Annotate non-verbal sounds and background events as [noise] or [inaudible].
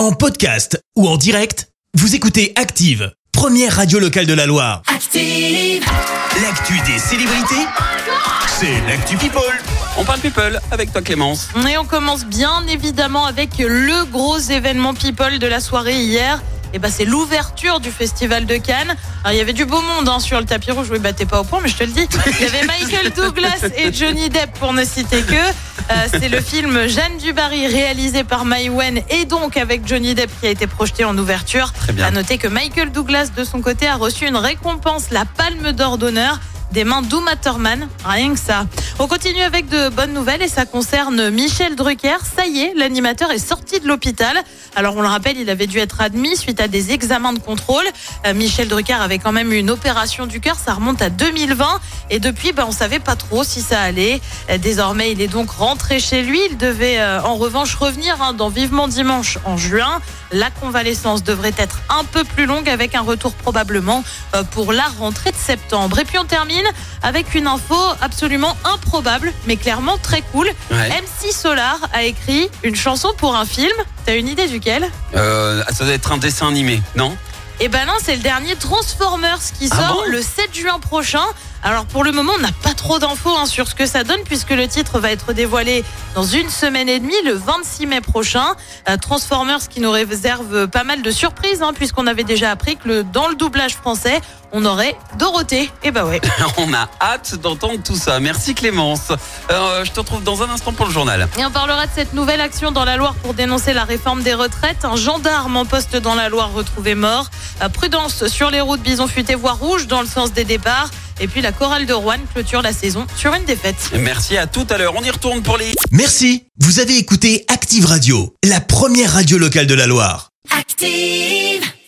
En podcast ou en direct, vous écoutez Active, première radio locale de la Loire. Active. L'actu des célébrités, c'est l'actu People. On parle people avec toi Clémence. Et on commence bien évidemment avec le gros événement people de la soirée hier. Et bah c'est l'ouverture du festival de Cannes. Alors, il y avait du beau monde hein, sur le tapis rouge. Oui, bah t'es pas au point, mais je te le dis. Il y avait Michael [laughs] Douglas et Johnny Depp pour ne citer que. Euh, c'est le film Jeanne du Barry réalisé par Maïwen et donc avec Johnny Depp qui a été projeté en ouverture. Très bien. À noter que Michael Douglas de son côté a reçu une récompense, la Palme d'Or d'honneur des mains d'Uma. Rien que ça. On continue avec de bonnes nouvelles et ça concerne Michel Drucker. Ça y est, l'animateur est sorti de l'hôpital. Alors on le rappelle, il avait dû être admis suite à des examens de contrôle. Euh, Michel Drucker avait quand même eu une opération du cœur, ça remonte à 2020 et depuis ben, on savait pas trop si ça allait. Euh, Désormais, il est donc rentré chez lui. Il devait euh, en revanche revenir hein, dans Vivement Dimanche en juin. La convalescence devrait être un peu plus longue avec un retour probablement pour la rentrée de septembre. Et puis on termine avec une info absolument improbable, mais clairement très cool. Ouais. MC Solar a écrit une chanson pour un film. T'as une idée duquel? Euh, ça doit être un dessin animé, non? Eh ben non, c'est le dernier Transformers qui Ah sort bon? le 7 juin prochain. Alors pour le moment, on n'a pas trop d'infos hein, sur ce que ça donne puisque le titre va être dévoilé dans une semaine et demie, le 26 mai prochain. Euh, Transformers qui nous réserve pas mal de surprises hein, puisqu'on avait déjà appris que le, dans le doublage français, on aurait Dorothée. Et bah ouais. [laughs] On a hâte d'entendre tout ça. Merci Clémence. Euh, je te retrouve dans un instant pour le journal. Et on parlera de cette nouvelle action dans la Loire pour dénoncer la réforme des retraites. Un gendarme en poste dans la Loire retrouvé mort. Euh, prudence sur les routes, bison futé voie rouge dans le sens des départs. Et puis la chorale de Rouen clôture la saison sur une défaite. Merci à tout à l'heure. On y retourne pour les... Merci, vous avez écouté Active Radio, la première radio locale de la Loire. Active.